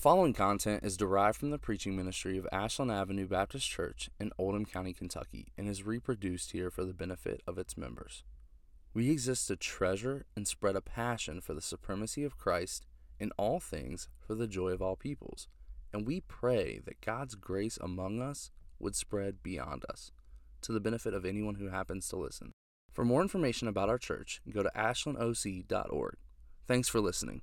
The following content is derived from the preaching ministry of Ashland Avenue Baptist Church in Oldham County, Kentucky, and is reproduced here for the benefit of its members. We exist to treasure and spread a passion for the supremacy of Christ in all things for the joy of all peoples, and we pray that God's grace among us would spread beyond us, to the benefit of anyone who happens to listen. For more information about our church, go to ashlandoc.org. Thanks for listening.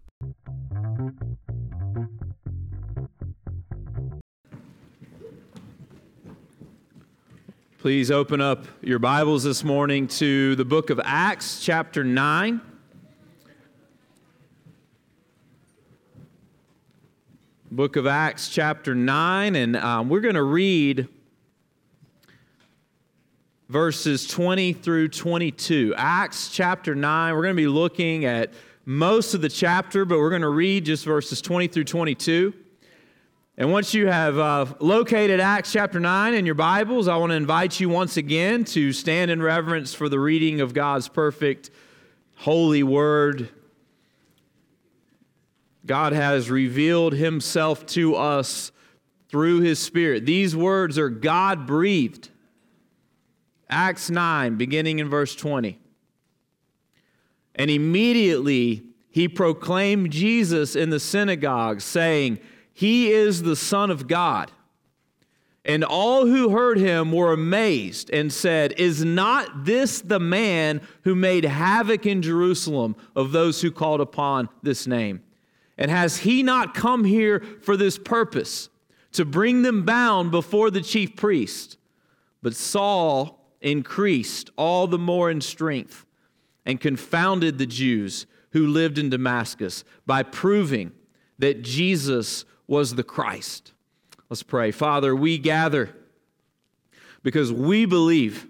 Please open up your Bibles this morning to the book of Acts, chapter 9. Book of Acts, chapter 9, and um, we're going to read verses 20 through 22. Acts, chapter 9. We're going to be looking at most of the chapter, but we're going to read just verses 20 through 22. And once you have uh, located Acts chapter 9 in your Bibles, I want to invite you once again to stand in reverence for the reading of God's perfect, holy word. God has revealed himself to us through his Spirit. These words are God breathed. Acts 9, beginning in verse 20. And immediately he proclaimed Jesus in the synagogue, saying, he is the Son of God. And all who heard him were amazed and said, Is not this the man who made havoc in Jerusalem of those who called upon this name? And has he not come here for this purpose, to bring them bound before the chief priest? But Saul increased all the more in strength and confounded the Jews who lived in Damascus by proving that Jesus was the Christ. Let's pray. Father, we gather because we believe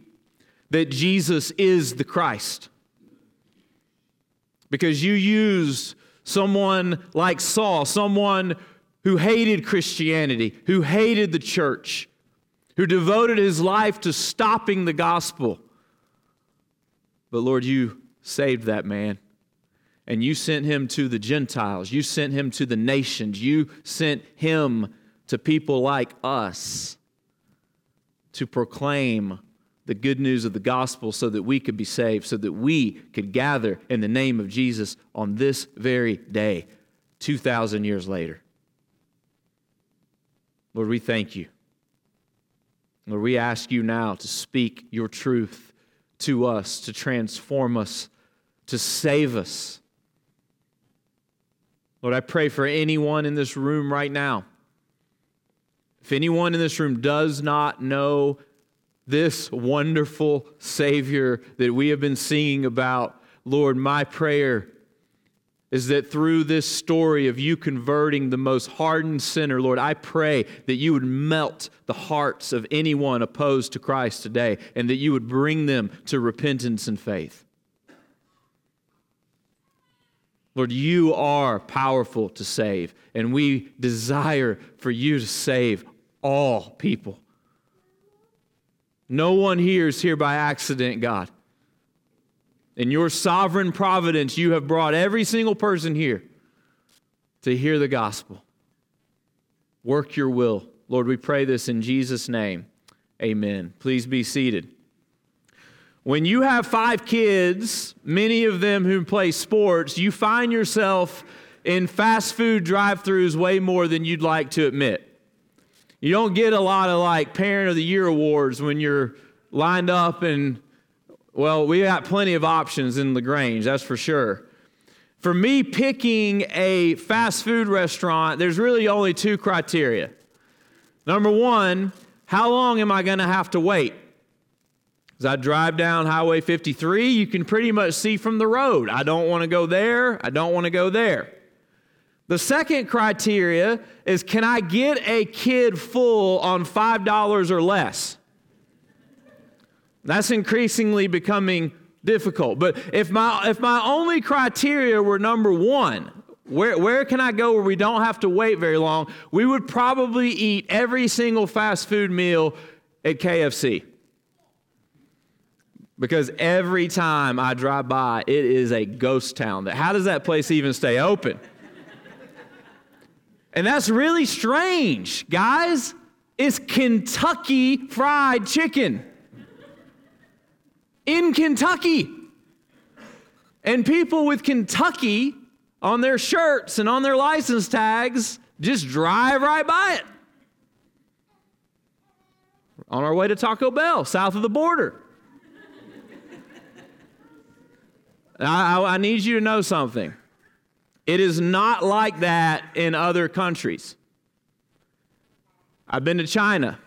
that Jesus is the Christ. Because you use someone like Saul, someone who hated Christianity, who hated the church, who devoted his life to stopping the gospel. But Lord, you saved that man and you sent him to the Gentiles. You sent him to the nations. You sent him to people like us to proclaim the good news of the gospel so that we could be saved, so that we could gather in the name of Jesus on this very day, 2,000 years later. Lord, we thank you. Lord, we ask you now to speak your truth to us, to transform us, to save us. Lord, I pray for anyone in this room right now. If anyone in this room does not know this wonderful Savior that we have been singing about, Lord, my prayer is that through this story of you converting the most hardened sinner, Lord, I pray that you would melt the hearts of anyone opposed to Christ today and that you would bring them to repentance and faith. Lord, you are powerful to save, and we desire for you to save all people. No one here is here by accident, God. In your sovereign providence, you have brought every single person here to hear the gospel. Work your will. Lord, we pray this in Jesus' name. Amen. Please be seated. When you have five kids, many of them who play sports, you find yourself in fast food drive throughs way more than you'd like to admit. You don't get a lot of like Parent of the Year awards when you're lined up and, well, we got plenty of options in LaGrange, that's for sure. For me, picking a fast food restaurant, there's really only two criteria. Number one, how long am I going to have to wait? As I drive down Highway 53, you can pretty much see from the road. I don't want to go there. I don't want to go there. The second criteria is can I get a kid full on $5 or less? That's increasingly becoming difficult. But if my, if my only criteria were number one, where, where can I go where we don't have to wait very long? We would probably eat every single fast food meal at KFC. Because every time I drive by, it is a ghost town. How does that place even stay open? And that's really strange, guys. It's Kentucky Fried Chicken. In Kentucky. And people with Kentucky on their shirts and on their license tags just drive right by it. On our way to Taco Bell, south of the border. I, I, I need you to know something. It is not like that in other countries. I've been to China,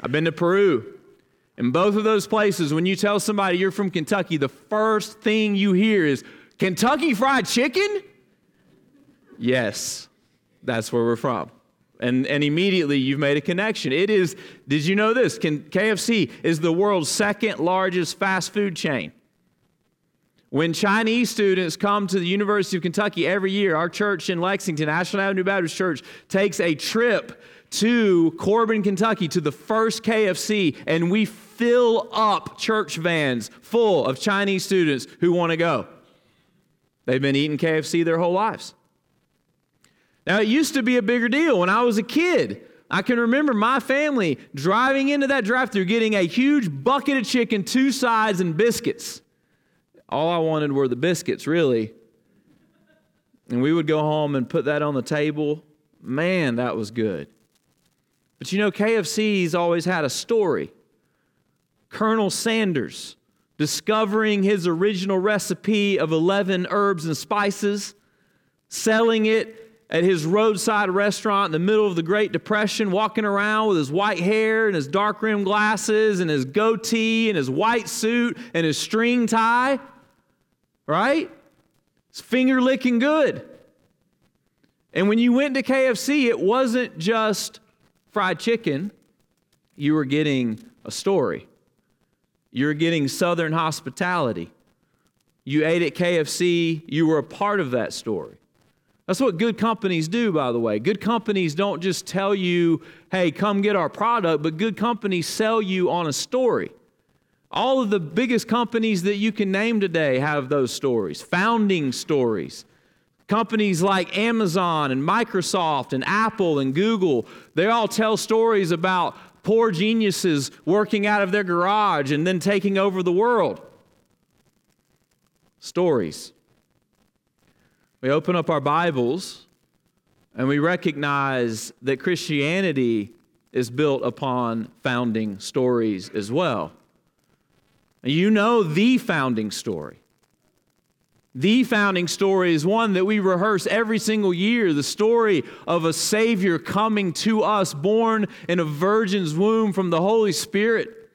I've been to Peru. In both of those places, when you tell somebody you're from Kentucky, the first thing you hear is Kentucky Fried Chicken? Yes, that's where we're from. And, and immediately you've made a connection. It is, did you know this? Can, KFC is the world's second largest fast food chain. When Chinese students come to the University of Kentucky every year, our church in Lexington, Ashland Avenue Baptist Church, takes a trip to Corbin, Kentucky, to the first KFC, and we fill up church vans full of Chinese students who want to go. They've been eating KFC their whole lives. Now, it used to be a bigger deal when I was a kid. I can remember my family driving into that drive through getting a huge bucket of chicken, two sides, and biscuits. All I wanted were the biscuits, really. And we would go home and put that on the table. Man, that was good. But you know, KFC's always had a story. Colonel Sanders discovering his original recipe of 11 herbs and spices, selling it at his roadside restaurant in the middle of the Great Depression, walking around with his white hair and his dark rimmed glasses and his goatee and his white suit and his string tie right? It's finger licking good. And when you went to KFC, it wasn't just fried chicken, you were getting a story. You were getting Southern hospitality. You ate at KFC, you were a part of that story. That's what good companies do, by the way. Good companies don't just tell you, hey, come get our product, but good companies sell you on a story. All of the biggest companies that you can name today have those stories, founding stories. Companies like Amazon and Microsoft and Apple and Google, they all tell stories about poor geniuses working out of their garage and then taking over the world. Stories. We open up our Bibles and we recognize that Christianity is built upon founding stories as well. You know the founding story. The founding story is one that we rehearse every single year the story of a Savior coming to us, born in a virgin's womb from the Holy Spirit,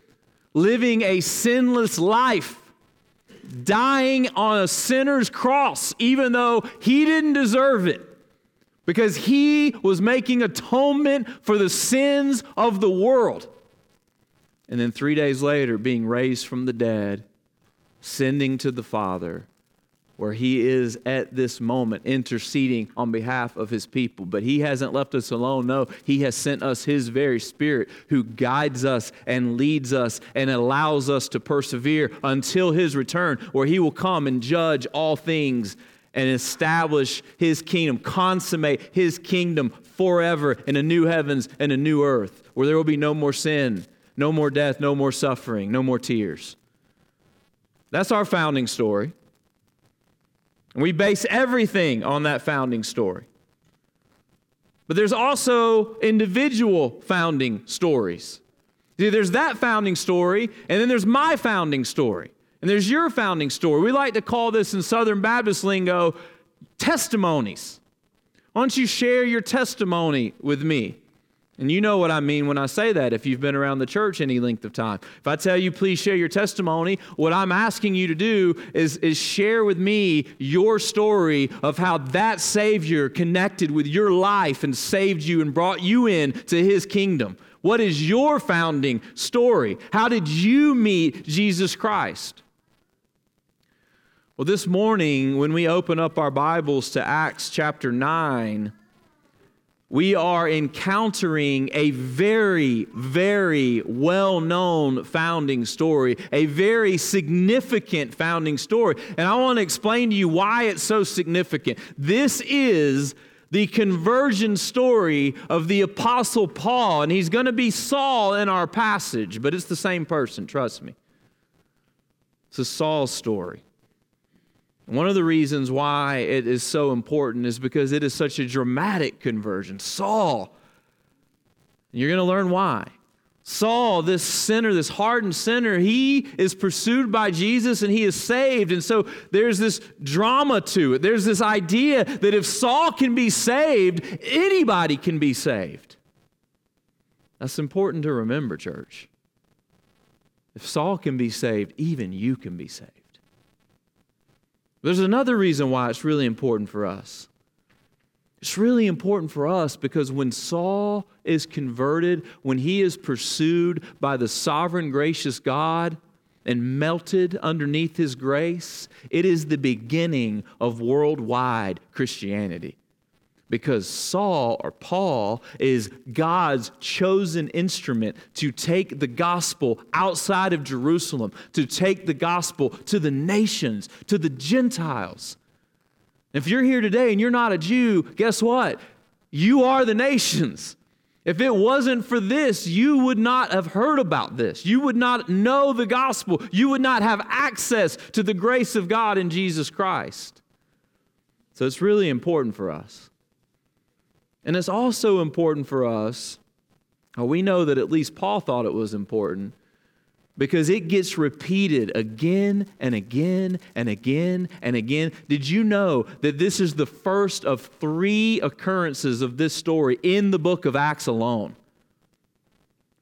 living a sinless life, dying on a sinner's cross, even though he didn't deserve it, because he was making atonement for the sins of the world and then three days later being raised from the dead, sending to the Father, where he is at this moment interceding on behalf of his people. But he hasn't left us alone. No, he has sent us his very spirit who guides us and leads us and allows us to persevere until his return, where he will come and judge all things and establish his kingdom, consummate his kingdom forever in a new heavens and a new earth, where there will be no more sin no more death, no more suffering, no more tears. That's our founding story. And we base everything on that founding story. But there's also individual founding stories. See, there's that founding story, and then there's my founding story, and there's your founding story. We like to call this in Southern Baptist lingo testimonies. Why don't you share your testimony with me? And you know what I mean when I say that if you've been around the church any length of time. If I tell you, please share your testimony, what I'm asking you to do is, is share with me your story of how that Savior connected with your life and saved you and brought you in to His kingdom. What is your founding story? How did you meet Jesus Christ? Well, this morning, when we open up our Bibles to Acts chapter 9, we are encountering a very, very well known founding story, a very significant founding story. And I want to explain to you why it's so significant. This is the conversion story of the Apostle Paul. And he's going to be Saul in our passage, but it's the same person, trust me. It's a Saul story. One of the reasons why it is so important is because it is such a dramatic conversion. Saul, you're going to learn why. Saul, this sinner, this hardened sinner, he is pursued by Jesus and he is saved. And so there's this drama to it. There's this idea that if Saul can be saved, anybody can be saved. That's important to remember, church. If Saul can be saved, even you can be saved. There's another reason why it's really important for us. It's really important for us because when Saul is converted, when he is pursued by the sovereign, gracious God and melted underneath his grace, it is the beginning of worldwide Christianity because Saul or Paul is God's chosen instrument to take the gospel outside of Jerusalem, to take the gospel to the nations, to the Gentiles. If you're here today and you're not a Jew, guess what? You are the nations. If it wasn't for this, you would not have heard about this. You would not know the gospel. You would not have access to the grace of God in Jesus Christ. So it's really important for us. And it's also important for us, we know that at least Paul thought it was important, because it gets repeated again and again and again and again. Did you know that this is the first of three occurrences of this story in the book of Acts alone?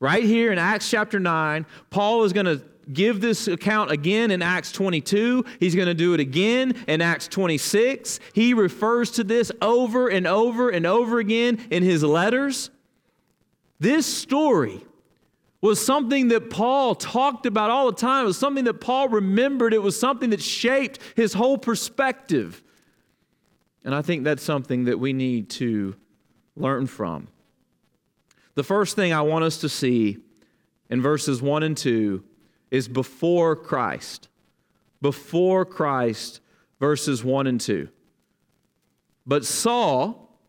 Right here in Acts chapter 9, Paul is going to give this account again in Acts 22. He's going to do it again in Acts 26. He refers to this over and over and over again in his letters. This story was something that Paul talked about all the time. It was something that Paul remembered. It was something that shaped his whole perspective. And I think that's something that we need to learn from. The first thing I want us to see in verses 1 and 2 is before Christ. Before Christ, verses 1 and 2. But Saul,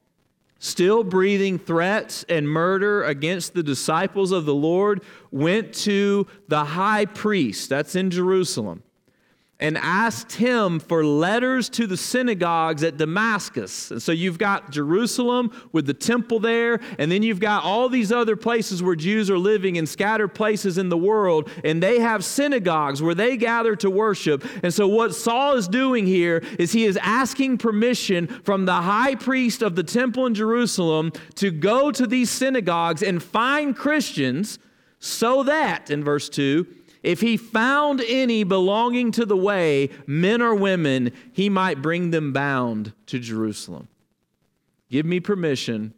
still breathing threats and murder against the disciples of the Lord, went to the high priest, that's in Jerusalem, and asked him for letters to the synagogues at Damascus. And so you've got Jerusalem with the temple there, and then you've got all these other places where Jews are living in scattered places in the world, and they have synagogues where they gather to worship. And so what Saul is doing here is he is asking permission from the high priest of the temple in Jerusalem to go to these synagogues and find Christians so that, in verse 2, if he found any belonging to the way, men or women, he might bring them bound to Jerusalem. Give me permission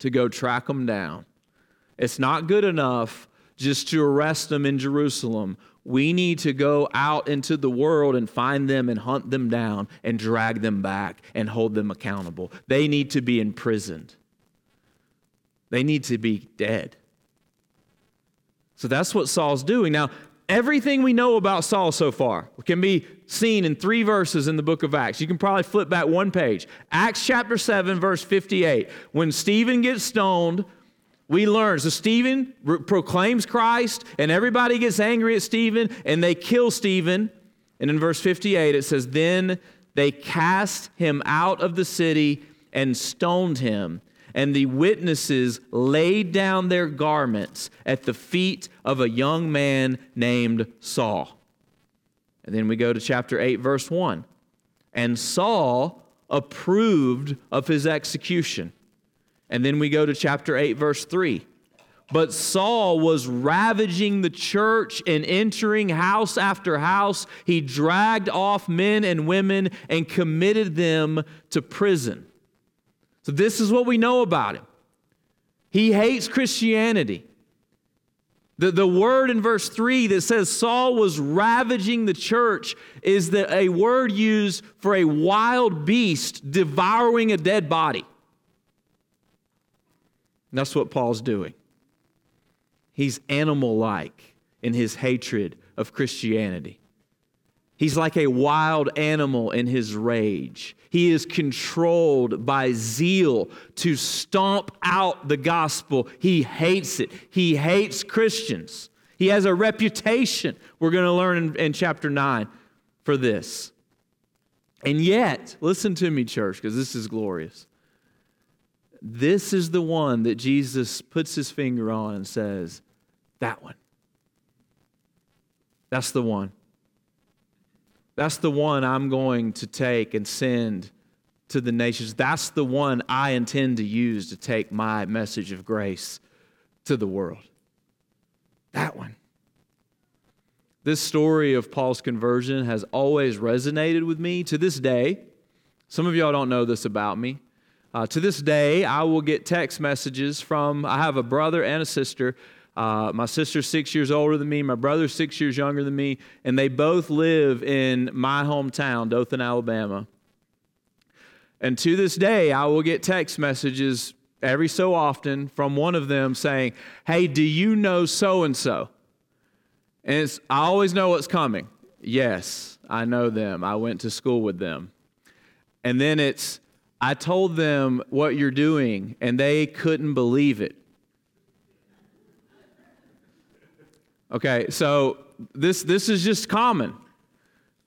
to go track them down. It's not good enough just to arrest them in Jerusalem. We need to go out into the world and find them and hunt them down and drag them back and hold them accountable. They need to be imprisoned, they need to be dead. So that's what Saul's doing. Now, everything we know about Saul so far can be seen in three verses in the book of Acts. You can probably flip back one page. Acts chapter 7, verse 58. When Stephen gets stoned, we learn. So Stephen re- proclaims Christ, and everybody gets angry at Stephen, and they kill Stephen. And in verse 58, it says, Then they cast him out of the city and stoned him and the witnesses laid down their garments at the feet of a young man named Saul. And then we go to chapter 8, verse 1. And Saul approved of his execution. And then we go to chapter 8, verse 3. But Saul was ravaging the church and entering house after house. He dragged off men and women and committed them to prison. So, this is what we know about him. He hates Christianity. The, the word in verse 3 that says Saul was ravaging the church is the, a word used for a wild beast devouring a dead body. And that's what Paul's doing. He's animal like in his hatred of Christianity. He's like a wild animal in his rage. He is controlled by zeal to stomp out the gospel. He hates it. He hates Christians. He has a reputation, we're going to learn in, in chapter 9, for this. And yet, listen to me, church, because this is glorious. This is the one that Jesus puts his finger on and says, That one. That's the one. That's the one I'm going to take and send to the nations. That's the one I intend to use to take my message of grace to the world. That one. This story of Paul's conversion has always resonated with me to this day. Some of y'all don't know this about me. Uh, to this day, I will get text messages from, I have a brother and a sister uh, my sister's six years older than me. My brother's six years younger than me. And they both live in my hometown, Dothan, Alabama. And to this day, I will get text messages every so often from one of them saying, Hey, do you know so and so? And I always know what's coming. Yes, I know them. I went to school with them. And then it's, I told them what you're doing, and they couldn't believe it. Okay, so this, this is just common.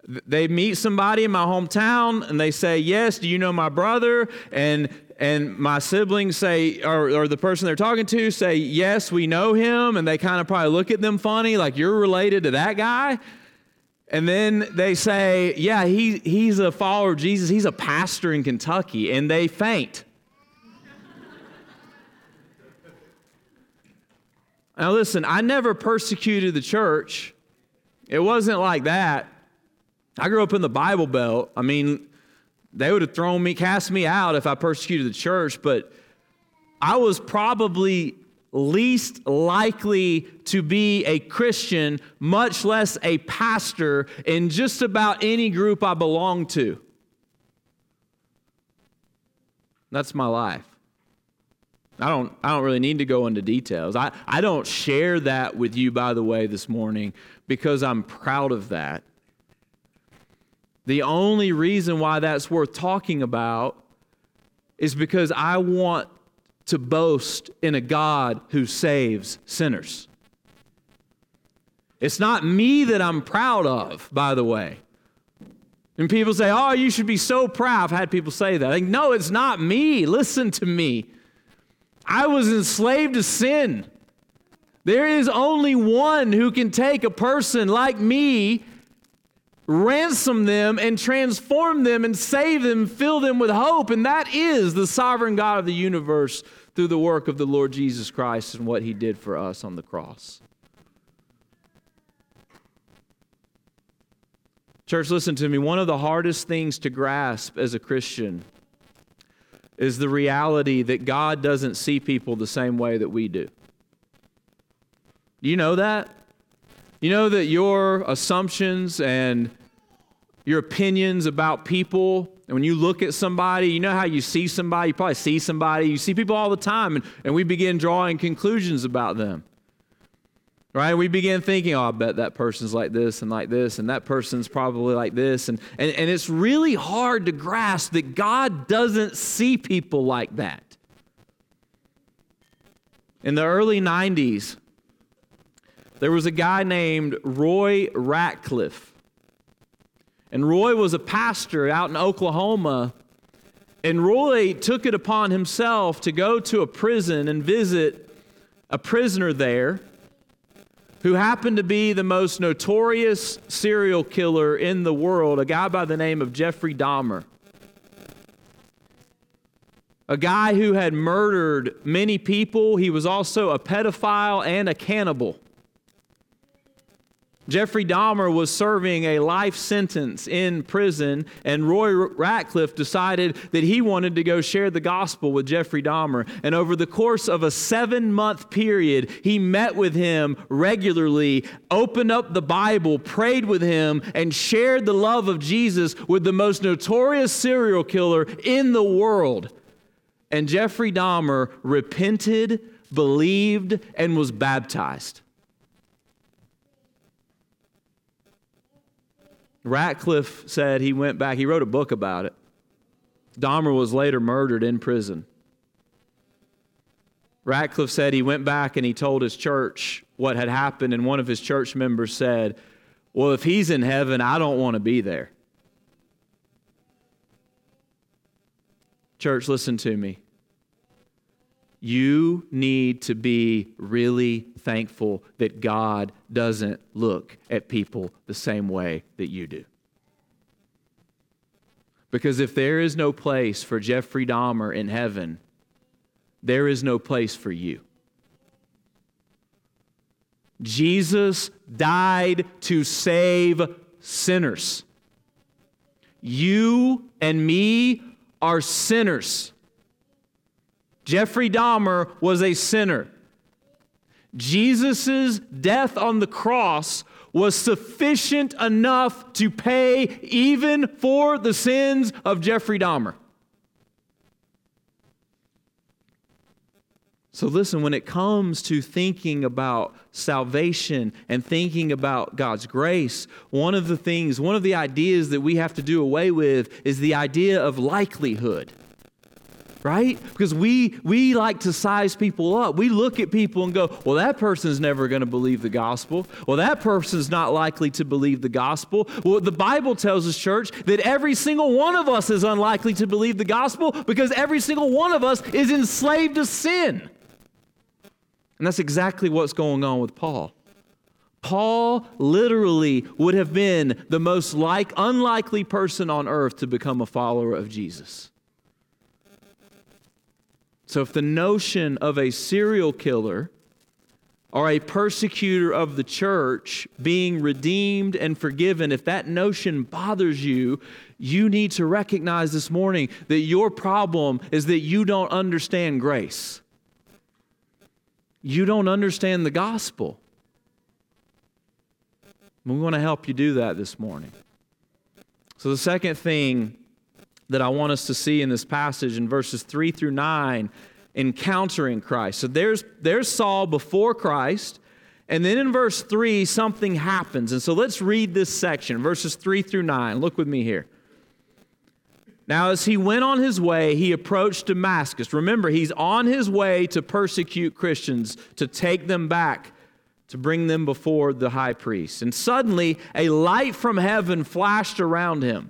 They meet somebody in my hometown and they say, Yes, do you know my brother? And and my siblings say, or, or the person they're talking to say, Yes, we know him. And they kind of probably look at them funny, like you're related to that guy. And then they say, Yeah, he, he's a follower of Jesus. He's a pastor in Kentucky. And they faint. Now, listen, I never persecuted the church. It wasn't like that. I grew up in the Bible Belt. I mean, they would have thrown me, cast me out if I persecuted the church, but I was probably least likely to be a Christian, much less a pastor, in just about any group I belonged to. That's my life. I don't, I don't really need to go into details. I, I don't share that with you, by the way, this morning because I'm proud of that. The only reason why that's worth talking about is because I want to boast in a God who saves sinners. It's not me that I'm proud of, by the way. And people say, oh, you should be so proud. I've had people say that. Like, no, it's not me. Listen to me. I was enslaved to sin. There is only one who can take a person like me, ransom them, and transform them, and save them, fill them with hope, and that is the sovereign God of the universe through the work of the Lord Jesus Christ and what he did for us on the cross. Church, listen to me. One of the hardest things to grasp as a Christian is the reality that God doesn't see people the same way that we do. You know that? You know that your assumptions and your opinions about people, and when you look at somebody, you know how you see somebody, you probably see somebody, you see people all the time, and, and we begin drawing conclusions about them. Right? We begin thinking, oh, I bet that person's like this and like this, and that person's probably like this. And, and, and it's really hard to grasp that God doesn't see people like that. In the early 90s, there was a guy named Roy Ratcliff. And Roy was a pastor out in Oklahoma. And Roy took it upon himself to go to a prison and visit a prisoner there who happened to be the most notorious serial killer in the world, a guy by the name of Jeffrey Dahmer. A guy who had murdered many people. He was also a pedophile and a cannibal. Jeffrey Dahmer was serving a life sentence in prison, and Roy Ratcliff decided that he wanted to go share the gospel with Jeffrey Dahmer. And over the course of a seven month period, he met with him regularly, opened up the Bible, prayed with him, and shared the love of Jesus with the most notorious serial killer in the world. And Jeffrey Dahmer repented, believed, and was baptized. Ratcliff said he went back, he wrote a book about it. Dahmer was later murdered in prison. Ratcliff said he went back and he told his church what had happened, and one of his church members said, Well, if he's in heaven, I don't want to be there. Church, listen to me. You need to be really thankful that God doesn't look at people the same way that you do. Because if there is no place for Jeffrey Dahmer in heaven, there is no place for you. Jesus died to save sinners. You and me are sinners. Jeffrey Dahmer was a sinner. Jesus' death on the cross was sufficient enough to pay even for the sins of Jeffrey Dahmer. So, listen, when it comes to thinking about salvation and thinking about God's grace, one of the things, one of the ideas that we have to do away with is the idea of likelihood right? Because we we like to size people up. We look at people and go, "Well, that person's never going to believe the gospel. Well, that person's not likely to believe the gospel." Well, the Bible tells us, church, that every single one of us is unlikely to believe the gospel because every single one of us is enslaved to sin. And that's exactly what's going on with Paul. Paul literally would have been the most like unlikely person on earth to become a follower of Jesus. So, if the notion of a serial killer or a persecutor of the church being redeemed and forgiven, if that notion bothers you, you need to recognize this morning that your problem is that you don't understand grace. You don't understand the gospel. We want to help you do that this morning. So, the second thing that I want us to see in this passage in verses 3 through 9 encountering Christ. So there's there's Saul before Christ, and then in verse 3 something happens. And so let's read this section, verses 3 through 9. Look with me here. Now, as he went on his way, he approached Damascus. Remember, he's on his way to persecute Christians, to take them back, to bring them before the high priest. And suddenly, a light from heaven flashed around him.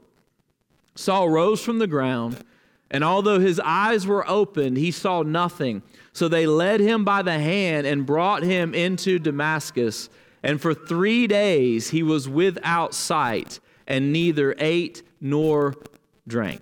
Saul rose from the ground, and although his eyes were opened, he saw nothing. So they led him by the hand and brought him into Damascus. And for three days he was without sight, and neither ate nor drank.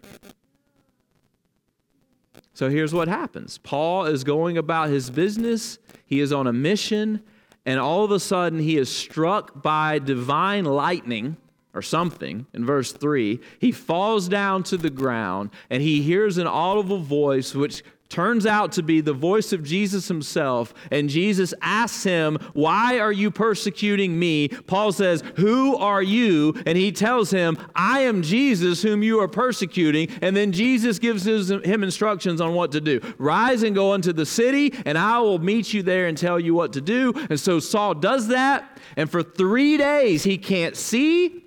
So here's what happens Paul is going about his business, he is on a mission, and all of a sudden he is struck by divine lightning or something in verse 3 he falls down to the ground and he hears an audible voice which turns out to be the voice of Jesus himself. And Jesus asks him, Why are you persecuting me? Paul says, Who are you? And he tells him, I am Jesus whom you are persecuting. And then Jesus gives him instructions on what to do Rise and go into the city, and I will meet you there and tell you what to do. And so Saul does that. And for three days, he can't see,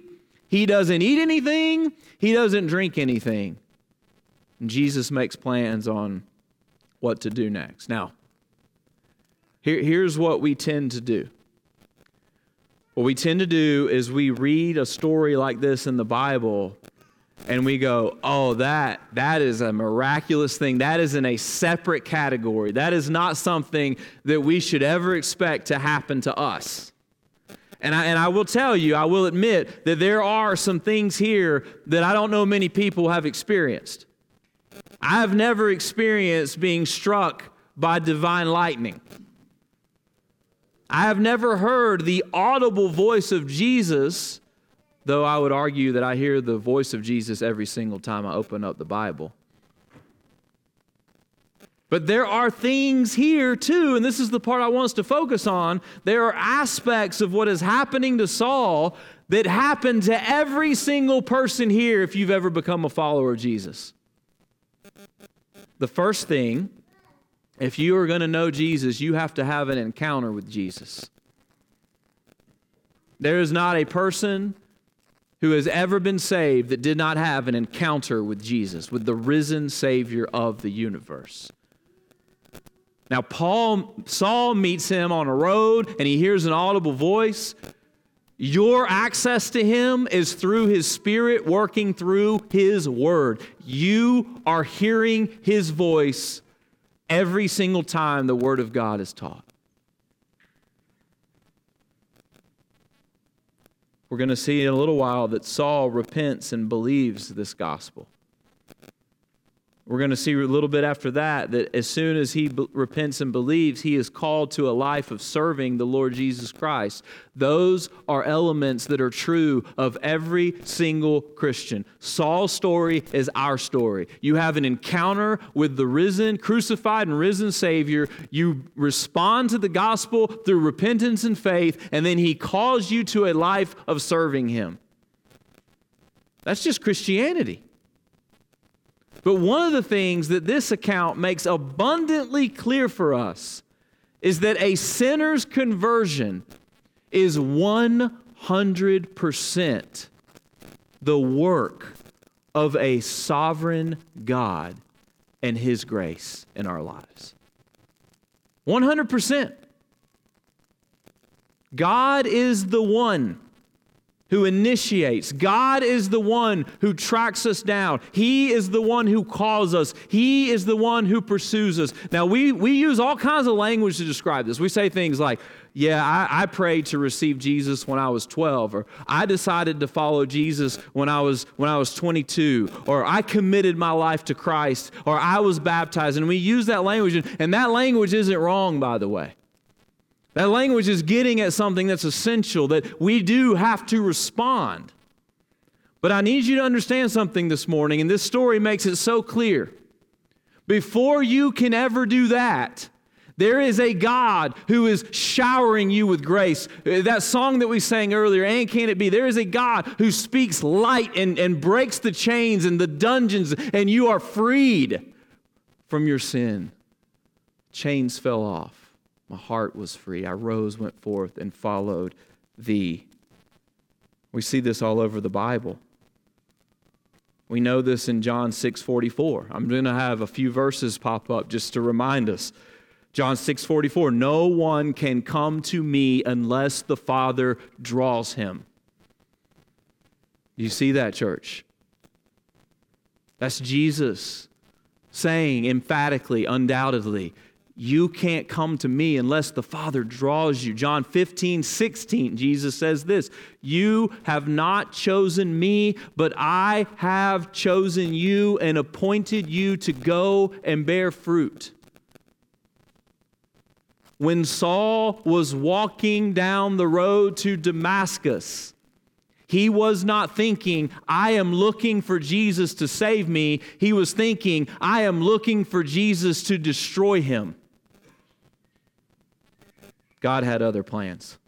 he doesn't eat anything, he doesn't drink anything. And Jesus makes plans on what to do next. Now, here, here's what we tend to do. What we tend to do is we read a story like this in the Bible and we go, "Oh, that that is a miraculous thing. That is in a separate category. That is not something that we should ever expect to happen to us." And I, and I will tell you, I will admit that there are some things here that I don't know many people have experienced. I've never experienced being struck by divine lightning. I have never heard the audible voice of Jesus though I would argue that I hear the voice of Jesus every single time I open up the Bible. But there are things here too, and this is the part I want us to focus on. There are aspects of what is happening to Saul that happen to every single person here if you've ever become a follower of Jesus. The first thing, if you are going to know Jesus, you have to have an encounter with Jesus. There is not a person who has ever been saved that did not have an encounter with Jesus, with the risen Savior of the universe. Now, Paul, Saul meets him on a road and he hears an audible voice. Your access to him is through his spirit working through his word. You are hearing his voice every single time the word of God is taught. We're going to see in a little while that Saul repents and believes this gospel. We're going to see a little bit after that that as soon as he repents and believes, he is called to a life of serving the Lord Jesus Christ. Those are elements that are true of every single Christian. Saul's story is our story. You have an encounter with the risen, crucified, and risen Savior. You respond to the gospel through repentance and faith, and then he calls you to a life of serving him. That's just Christianity. But one of the things that this account makes abundantly clear for us is that a sinner's conversion is 100% the work of a sovereign God and His grace in our lives. 100%. God is the one who initiates. God is the one who tracks us down. He is the one who calls us. He is the one who pursues us. Now, we, we use all kinds of language to describe this. We say things like, yeah, I, I, prayed to receive Jesus when I was 12, or I decided to follow Jesus when I was when I was 22, or I committed my life to Christ, or I was baptized. And we use that language, and that language isn't wrong, by the way. That language is getting at something that's essential, that we do have to respond. But I need you to understand something this morning, and this story makes it so clear. Before you can ever do that, there is a God who is showering you with grace. Uh, that song that we sang earlier, and can it be? There is a God who speaks light and, and breaks the chains and the dungeons, and you are freed from your sin. Chains fell off. My heart was free. I rose, went forth, and followed thee. We see this all over the Bible. We know this in John 6 44. I'm going to have a few verses pop up just to remind us. John 6 44. No one can come to me unless the Father draws him. You see that, church? That's Jesus saying emphatically, undoubtedly, you can't come to me unless the Father draws you. John 15, 16, Jesus says this You have not chosen me, but I have chosen you and appointed you to go and bear fruit. When Saul was walking down the road to Damascus, he was not thinking, I am looking for Jesus to save me. He was thinking, I am looking for Jesus to destroy him. God had other plans.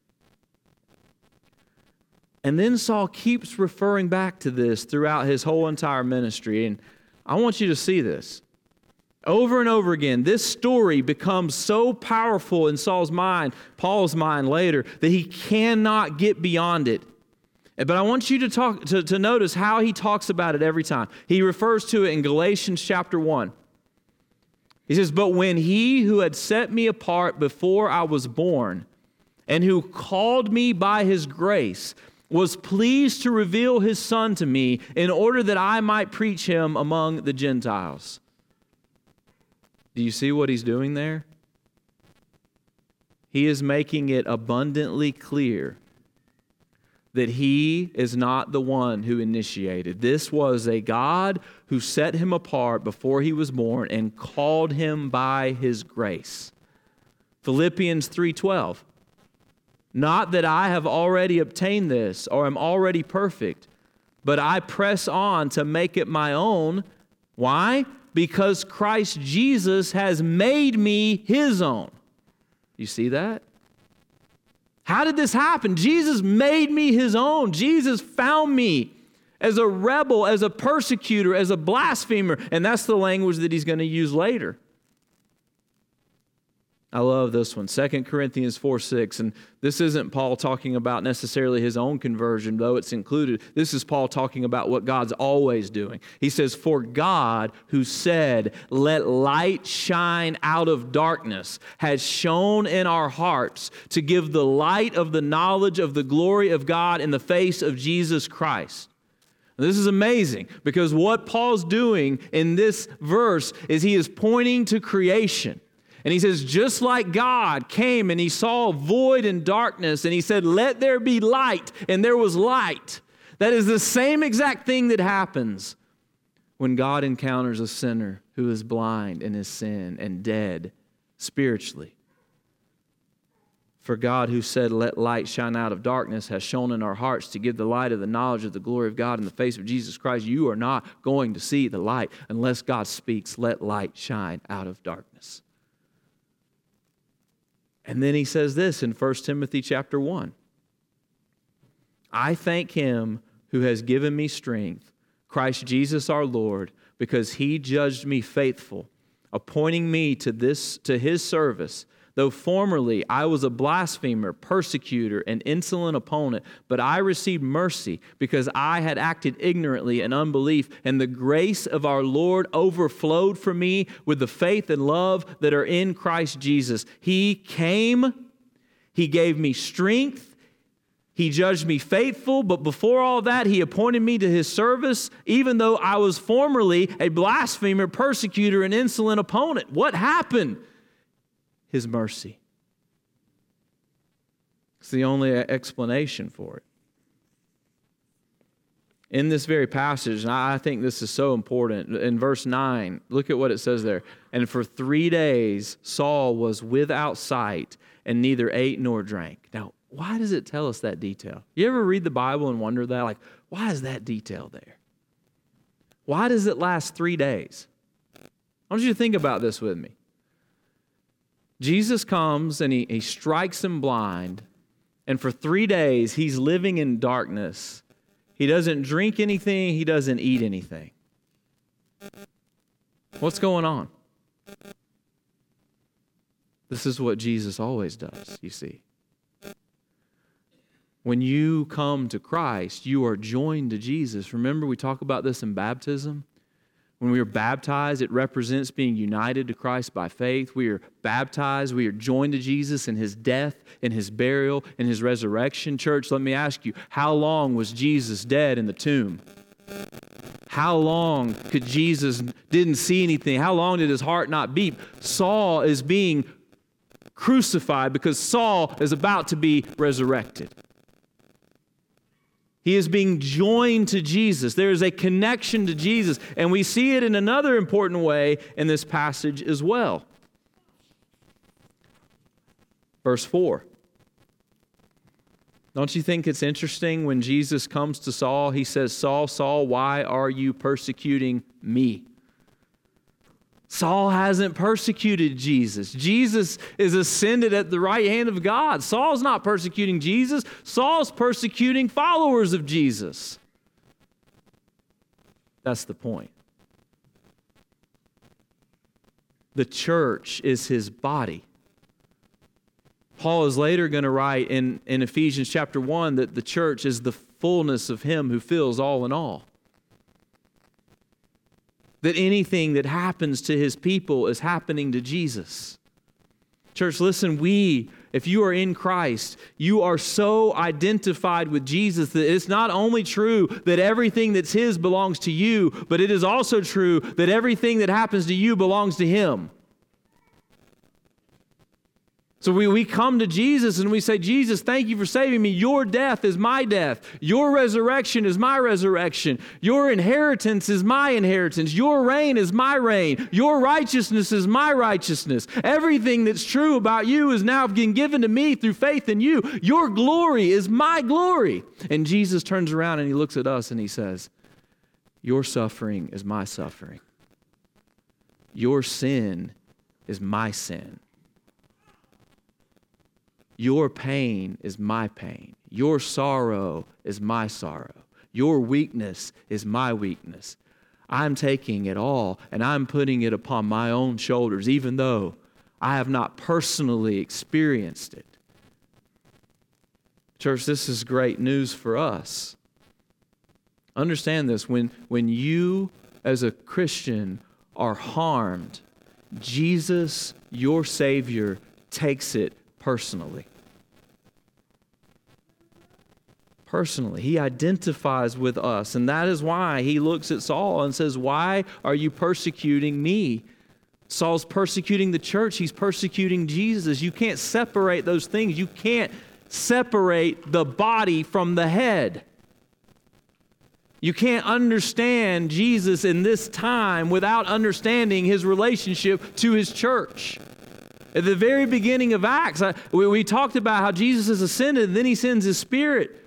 And then Saul keeps referring back to this throughout his whole entire ministry. And I want you to see this. Over and over again, this story becomes so powerful in Saul's mind, Paul's mind later, that he cannot get beyond it. But I want you to talk to, to notice how he talks about it every time. He refers to it in Galatians chapter 1. He says, But when he who had set me apart before I was born, and who called me by his grace, was pleased to reveal his son to me in order that I might preach him among the Gentiles. Do you see what he's doing there? He is making it abundantly clear that he is not the one who initiated. This was a God who set him apart before he was born and called him by his grace. Philippians 3:12. Not that I have already obtained this or am already perfect, but I press on to make it my own. Why? Because Christ Jesus has made me his own. You see that? How did this happen? Jesus made me his own. Jesus found me as a rebel, as a persecutor, as a blasphemer. And that's the language that he's going to use later. I love this one, 2 Corinthians 4 6. And this isn't Paul talking about necessarily his own conversion, though it's included. This is Paul talking about what God's always doing. He says, For God, who said, Let light shine out of darkness, has shone in our hearts to give the light of the knowledge of the glory of God in the face of Jesus Christ. This is amazing because what Paul's doing in this verse is he is pointing to creation. And he says, just like God came and he saw void and darkness, and he said, Let there be light, and there was light. That is the same exact thing that happens when God encounters a sinner who is blind in his sin and dead spiritually. For God, who said, Let light shine out of darkness, has shone in our hearts to give the light of the knowledge of the glory of God in the face of Jesus Christ. You are not going to see the light unless God speaks, Let light shine out of darkness. And then he says this in 1 Timothy chapter 1. I thank him who has given me strength, Christ Jesus our Lord, because he judged me faithful, appointing me to this to his service Though formerly I was a blasphemer, persecutor, and insolent opponent, but I received mercy because I had acted ignorantly in unbelief, and the grace of our Lord overflowed for me with the faith and love that are in Christ Jesus. He came, He gave me strength. He judged me faithful, but before all that, he appointed me to his service, even though I was formerly a blasphemer, persecutor, and insolent opponent. What happened? His mercy. It's the only explanation for it. In this very passage, and I think this is so important, in verse 9, look at what it says there. And for three days, Saul was without sight and neither ate nor drank. Now, why does it tell us that detail? You ever read the Bible and wonder that? Like, why is that detail there? Why does it last three days? I want you to think about this with me. Jesus comes and he, he strikes him blind, and for three days he's living in darkness. He doesn't drink anything, he doesn't eat anything. What's going on? This is what Jesus always does, you see. When you come to Christ, you are joined to Jesus. Remember, we talk about this in baptism. When we are baptized, it represents being united to Christ by faith. We are baptized, we are joined to Jesus in his death, in his burial, in his resurrection. Church, let me ask you, how long was Jesus dead in the tomb? How long could Jesus didn't see anything? How long did his heart not beat? Saul is being crucified because Saul is about to be resurrected. He is being joined to Jesus. There is a connection to Jesus. And we see it in another important way in this passage as well. Verse 4. Don't you think it's interesting when Jesus comes to Saul? He says, Saul, Saul, why are you persecuting me? Saul hasn't persecuted Jesus. Jesus is ascended at the right hand of God. Saul's not persecuting Jesus, Saul's persecuting followers of Jesus. That's the point. The church is his body. Paul is later going to write in, in Ephesians chapter 1 that the church is the fullness of him who fills all in all that anything that happens to his people is happening to Jesus. Church, listen, we, if you are in Christ, you are so identified with Jesus that it's not only true that everything that's his belongs to you, but it is also true that everything that happens to you belongs to him. So we, we come to Jesus and we say, Jesus, thank you for saving me. Your death is my death. Your resurrection is my resurrection. Your inheritance is my inheritance. Your reign is my reign. Your righteousness is my righteousness. Everything that's true about you is now being given to me through faith in you. Your glory is my glory. And Jesus turns around and he looks at us and he says, Your suffering is my suffering. Your sin is my sin. Your pain is my pain. Your sorrow is my sorrow. Your weakness is my weakness. I'm taking it all and I'm putting it upon my own shoulders, even though I have not personally experienced it. Church, this is great news for us. Understand this when, when you, as a Christian, are harmed, Jesus, your Savior, takes it personally. Personally, he identifies with us, and that is why he looks at Saul and says, Why are you persecuting me? Saul's persecuting the church, he's persecuting Jesus. You can't separate those things. You can't separate the body from the head. You can't understand Jesus in this time without understanding his relationship to his church. At the very beginning of Acts, I, we, we talked about how Jesus has ascended, and then he sends his spirit.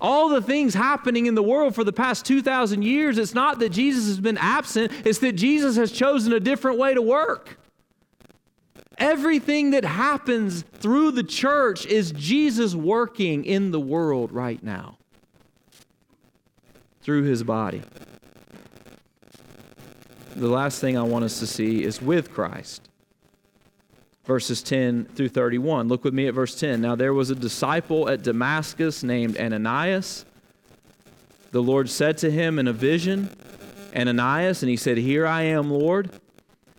All the things happening in the world for the past 2,000 years, it's not that Jesus has been absent, it's that Jesus has chosen a different way to work. Everything that happens through the church is Jesus working in the world right now through his body. The last thing I want us to see is with Christ verses 10 through 31. Look with me at verse 10. Now there was a disciple at Damascus named Ananias. The Lord said to him in a vision, Ananias, and he said, Here I am, Lord.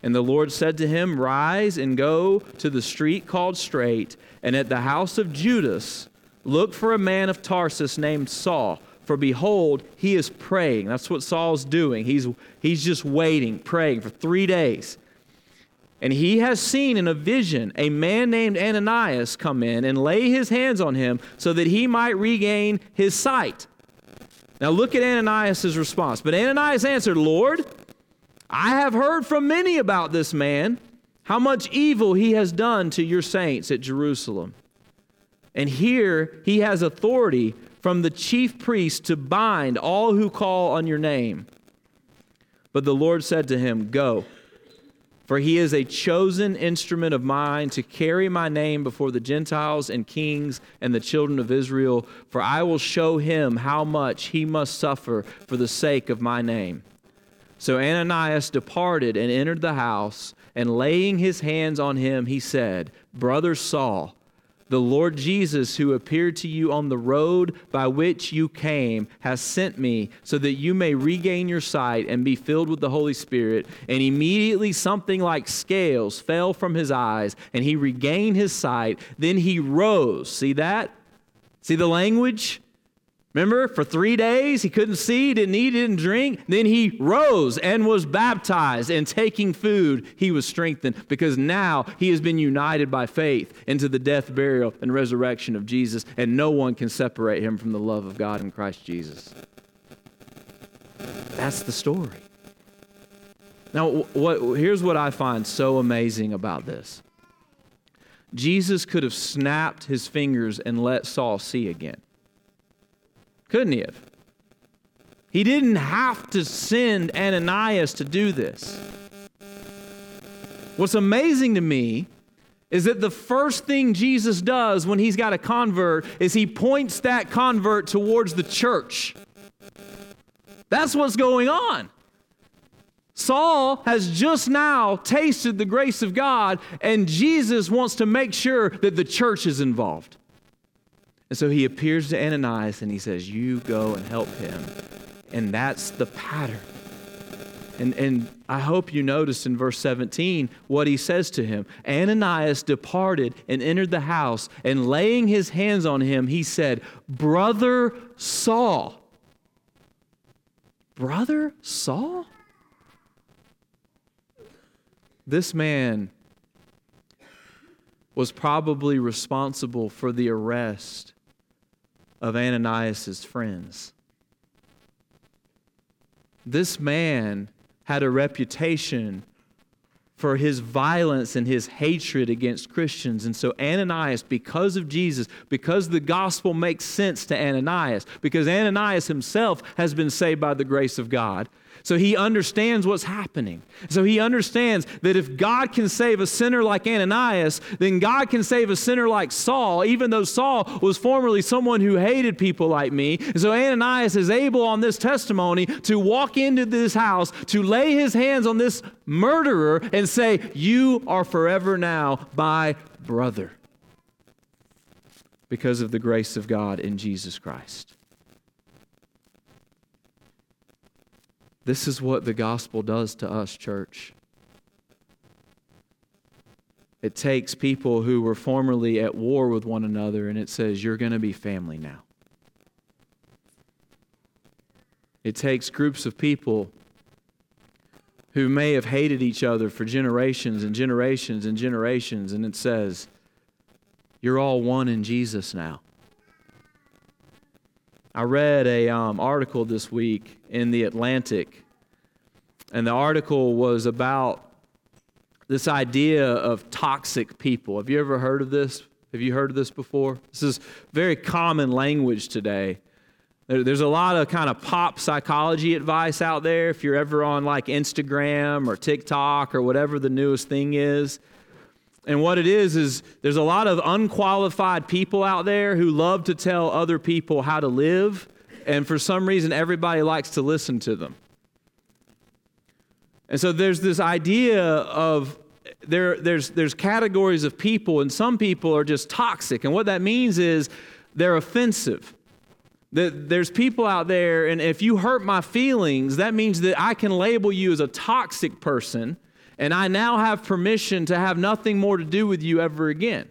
And the Lord said to him, Rise and go to the street called Straight, and at the house of Judas, look for a man of Tarsus named Saul. For behold, he is praying. That's what Saul's doing. He's, he's just waiting, praying for three days. And he has seen in a vision a man named Ananias come in and lay his hands on him so that he might regain his sight. Now look at Ananias' response. But Ananias answered, Lord, I have heard from many about this man, how much evil he has done to your saints at Jerusalem. And here he has authority from the chief priest to bind all who call on your name. But the Lord said to him, Go. For he is a chosen instrument of mine to carry my name before the Gentiles and kings and the children of Israel. For I will show him how much he must suffer for the sake of my name. So Ananias departed and entered the house, and laying his hands on him, he said, Brother Saul, the Lord Jesus, who appeared to you on the road by which you came, has sent me so that you may regain your sight and be filled with the Holy Spirit. And immediately something like scales fell from his eyes, and he regained his sight. Then he rose. See that? See the language? Remember, for three days he couldn't see, didn't eat, didn't drink. Then he rose and was baptized, and taking food, he was strengthened because now he has been united by faith into the death, burial, and resurrection of Jesus, and no one can separate him from the love of God in Christ Jesus. That's the story. Now, what, here's what I find so amazing about this Jesus could have snapped his fingers and let Saul see again. Couldn't he have? He didn't have to send Ananias to do this. What's amazing to me is that the first thing Jesus does when he's got a convert is he points that convert towards the church. That's what's going on. Saul has just now tasted the grace of God, and Jesus wants to make sure that the church is involved. And so he appears to Ananias and he says, You go and help him. And that's the pattern. And, and I hope you noticed in verse 17 what he says to him. Ananias departed and entered the house, and laying his hands on him, he said, Brother Saul. Brother Saul? This man was probably responsible for the arrest of Ananias' friends. This man had a reputation for his violence and his hatred against Christians. And so, Ananias, because of Jesus, because the gospel makes sense to Ananias, because Ananias himself has been saved by the grace of God, so he understands what's happening. So he understands that if God can save a sinner like Ananias, then God can save a sinner like Saul, even though Saul was formerly someone who hated people like me. And so Ananias is able on this testimony to walk into this house, to lay his hands on this murderer and say, You are forever now my brother. Because of the grace of God in Jesus Christ. This is what the gospel does to us, church. It takes people who were formerly at war with one another and it says, You're going to be family now. It takes groups of people who may have hated each other for generations and generations and generations, and it says, You're all one in Jesus now. I read a um, article this week in the Atlantic, and the article was about this idea of toxic people. Have you ever heard of this? Have you heard of this before? This is very common language today. There's a lot of kind of pop psychology advice out there. If you're ever on like Instagram or TikTok or whatever the newest thing is, and what it is, is there's a lot of unqualified people out there who love to tell other people how to live, and for some reason, everybody likes to listen to them. And so there's this idea of there, there's, there's categories of people, and some people are just toxic. And what that means is they're offensive. That there's people out there, and if you hurt my feelings, that means that I can label you as a toxic person and I now have permission to have nothing more to do with you ever again.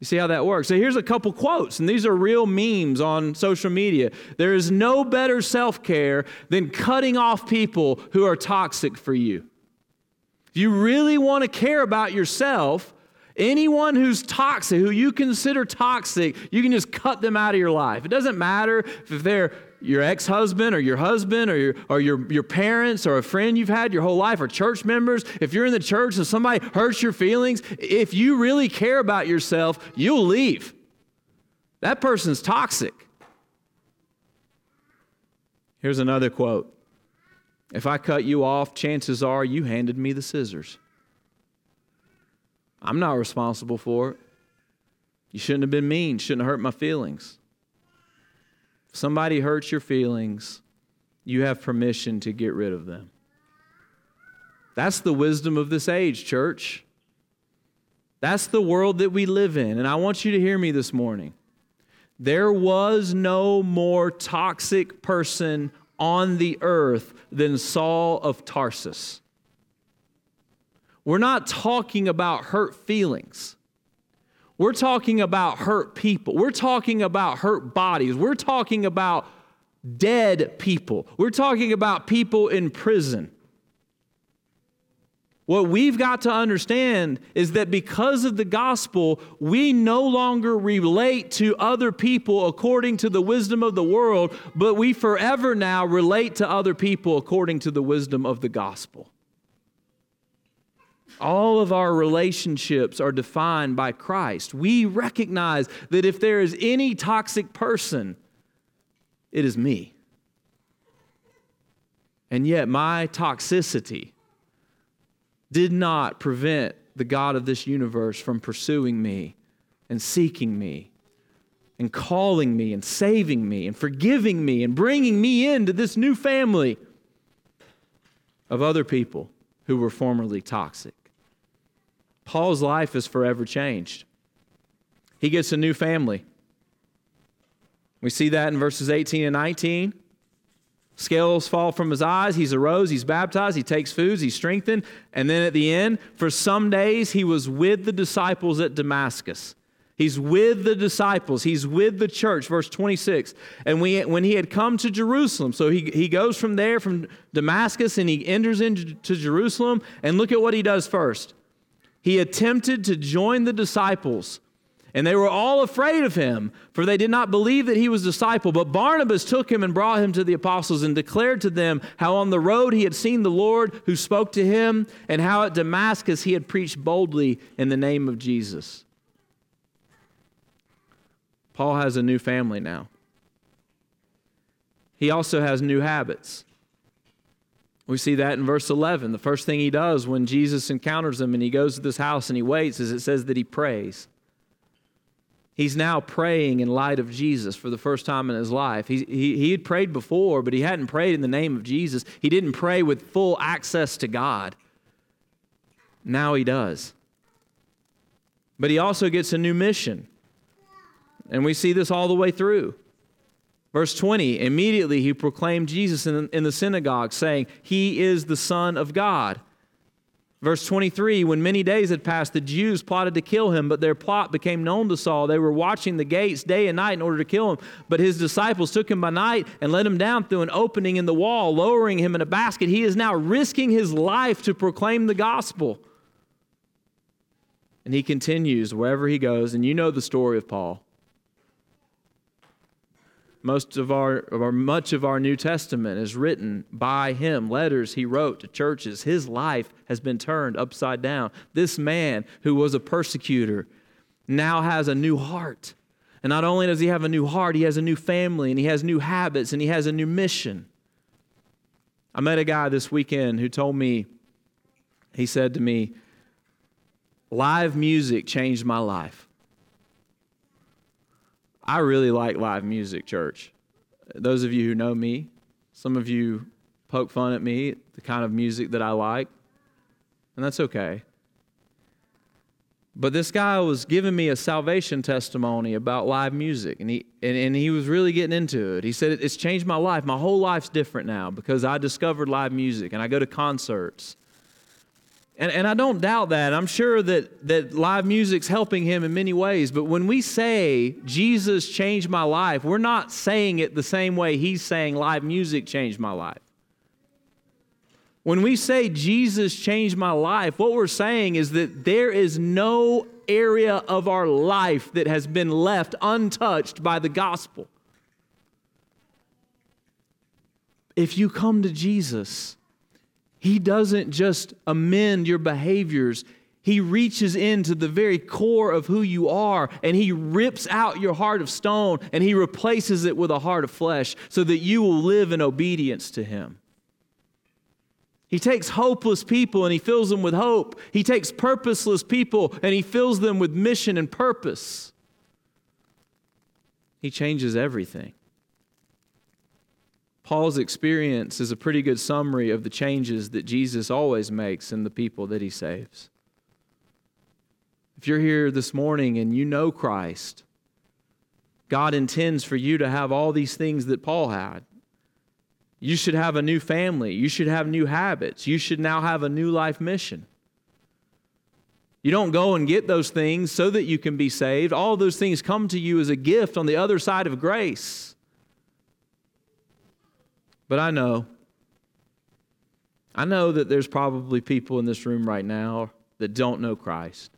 You see how that works? So here's a couple quotes, and these are real memes on social media. There is no better self care than cutting off people who are toxic for you. If you really want to care about yourself, anyone who's toxic, who you consider toxic, you can just cut them out of your life. It doesn't matter if they're your ex-husband or your husband or your, or your, your parents or a friend you've had your whole life or church members if you're in the church and somebody hurts your feelings if you really care about yourself you'll leave. That person's toxic. Here's another quote. If i cut you off chances are you handed me the scissors. I'm not responsible for it. You shouldn't have been mean shouldn't have hurt my feelings somebody hurts your feelings, you have permission to get rid of them. That's the wisdom of this age, church. That's the world that we live in. And I want you to hear me this morning. There was no more toxic person on the earth than Saul of Tarsus. We're not talking about hurt feelings. We're talking about hurt people. We're talking about hurt bodies. We're talking about dead people. We're talking about people in prison. What we've got to understand is that because of the gospel, we no longer relate to other people according to the wisdom of the world, but we forever now relate to other people according to the wisdom of the gospel. All of our relationships are defined by Christ. We recognize that if there is any toxic person, it is me. And yet, my toxicity did not prevent the God of this universe from pursuing me and seeking me and calling me and saving me and forgiving me and bringing me into this new family of other people who were formerly toxic. Paul's life is forever changed. He gets a new family. We see that in verses 18 and 19. Scales fall from his eyes. He's arose. He's baptized. He takes foods. He's strengthened. And then at the end, for some days, he was with the disciples at Damascus. He's with the disciples. He's with the church. Verse 26. And we, when he had come to Jerusalem, so he, he goes from there, from Damascus, and he enters into Jerusalem. And look at what he does first he attempted to join the disciples. And they were all afraid of him, for they did not believe that he was a disciple. But Barnabas took him and brought him to the apostles and declared to them how on the road he had seen the Lord who spoke to him, and how at Damascus he had preached boldly in the name of Jesus. Paul has a new family now. He also has new habits. We see that in verse 11. The first thing he does when Jesus encounters him and he goes to this house and he waits is it says that he prays. He's now praying in light of Jesus for the first time in his life. He, he, he had prayed before, but he hadn't prayed in the name of Jesus. He didn't pray with full access to God. Now he does. But he also gets a new mission. And we see this all the way through. Verse 20 Immediately he proclaimed Jesus in, in the synagogue, saying, He is the Son of God. Verse 23 When many days had passed, the Jews plotted to kill him, but their plot became known to Saul. They were watching the gates day and night in order to kill him. But his disciples took him by night and let him down through an opening in the wall, lowering him in a basket. He is now risking his life to proclaim the gospel. And he continues wherever he goes. And you know the story of Paul. Most of our, or much of our New Testament is written by him. Letters he wrote to churches. His life has been turned upside down. This man who was a persecutor now has a new heart. And not only does he have a new heart, he has a new family and he has new habits and he has a new mission. I met a guy this weekend who told me, he said to me, live music changed my life. I really like live music, church. Those of you who know me, some of you poke fun at me, the kind of music that I like, and that's okay. But this guy was giving me a salvation testimony about live music, and he, and, and he was really getting into it. He said, It's changed my life. My whole life's different now because I discovered live music, and I go to concerts. And, and I don't doubt that. I'm sure that, that live music's helping him in many ways. But when we say Jesus changed my life, we're not saying it the same way he's saying live music changed my life. When we say Jesus changed my life, what we're saying is that there is no area of our life that has been left untouched by the gospel. If you come to Jesus, he doesn't just amend your behaviors, He reaches into the very core of who you are and He rips out your heart of stone and He replaces it with a heart of flesh so that you will live in obedience to Him. He takes hopeless people and He fills them with hope. He takes purposeless people and He fills them with mission and purpose. He changes everything. Paul's experience is a pretty good summary of the changes that Jesus always makes in the people that he saves. If you're here this morning and you know Christ, God intends for you to have all these things that Paul had. You should have a new family. You should have new habits. You should now have a new life mission. You don't go and get those things so that you can be saved. All those things come to you as a gift on the other side of grace. But I know, I know that there's probably people in this room right now that don't know Christ.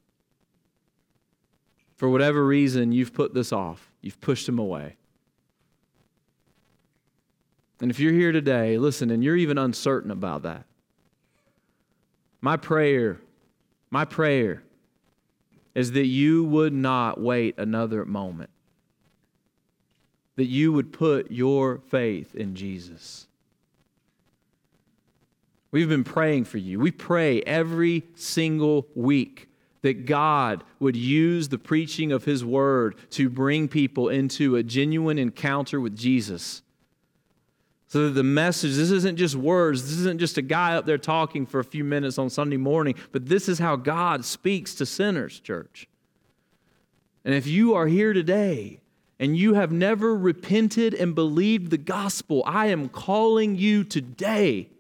For whatever reason, you've put this off, you've pushed him away. And if you're here today, listen, and you're even uncertain about that, my prayer, my prayer is that you would not wait another moment that you would put your faith in Jesus. We've been praying for you. We pray every single week that God would use the preaching of His Word to bring people into a genuine encounter with Jesus. So that the message, this isn't just words, this isn't just a guy up there talking for a few minutes on Sunday morning, but this is how God speaks to sinners, church. And if you are here today and you have never repented and believed the gospel, I am calling you today.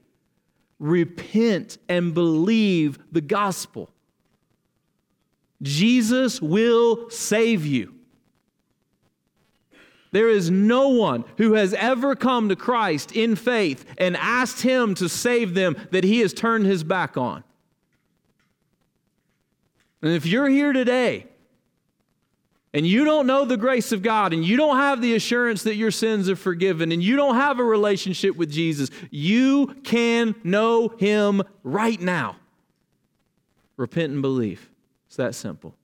Repent and believe the gospel. Jesus will save you. There is no one who has ever come to Christ in faith and asked Him to save them that He has turned His back on. And if you're here today and you don't know the grace of God and you don't have the assurance that your sins are forgiven and you don't have a relationship with Jesus, you can know Him right now. Repent and believe. It's that simple.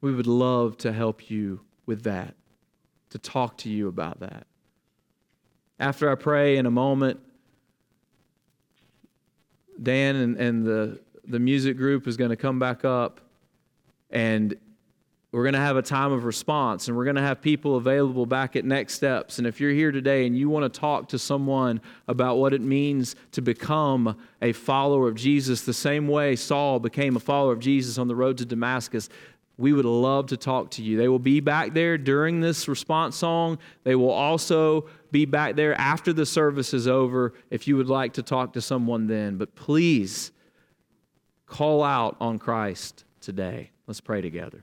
We would love to help you with that, to talk to you about that. After I pray in a moment, Dan and, and the, the music group is going to come back up and we're going to have a time of response and we're going to have people available back at Next Steps. And if you're here today and you want to talk to someone about what it means to become a follower of Jesus, the same way Saul became a follower of Jesus on the road to Damascus, we would love to talk to you. They will be back there during this response song. They will also be back there after the service is over if you would like to talk to someone then. But please call out on Christ today. Let's pray together.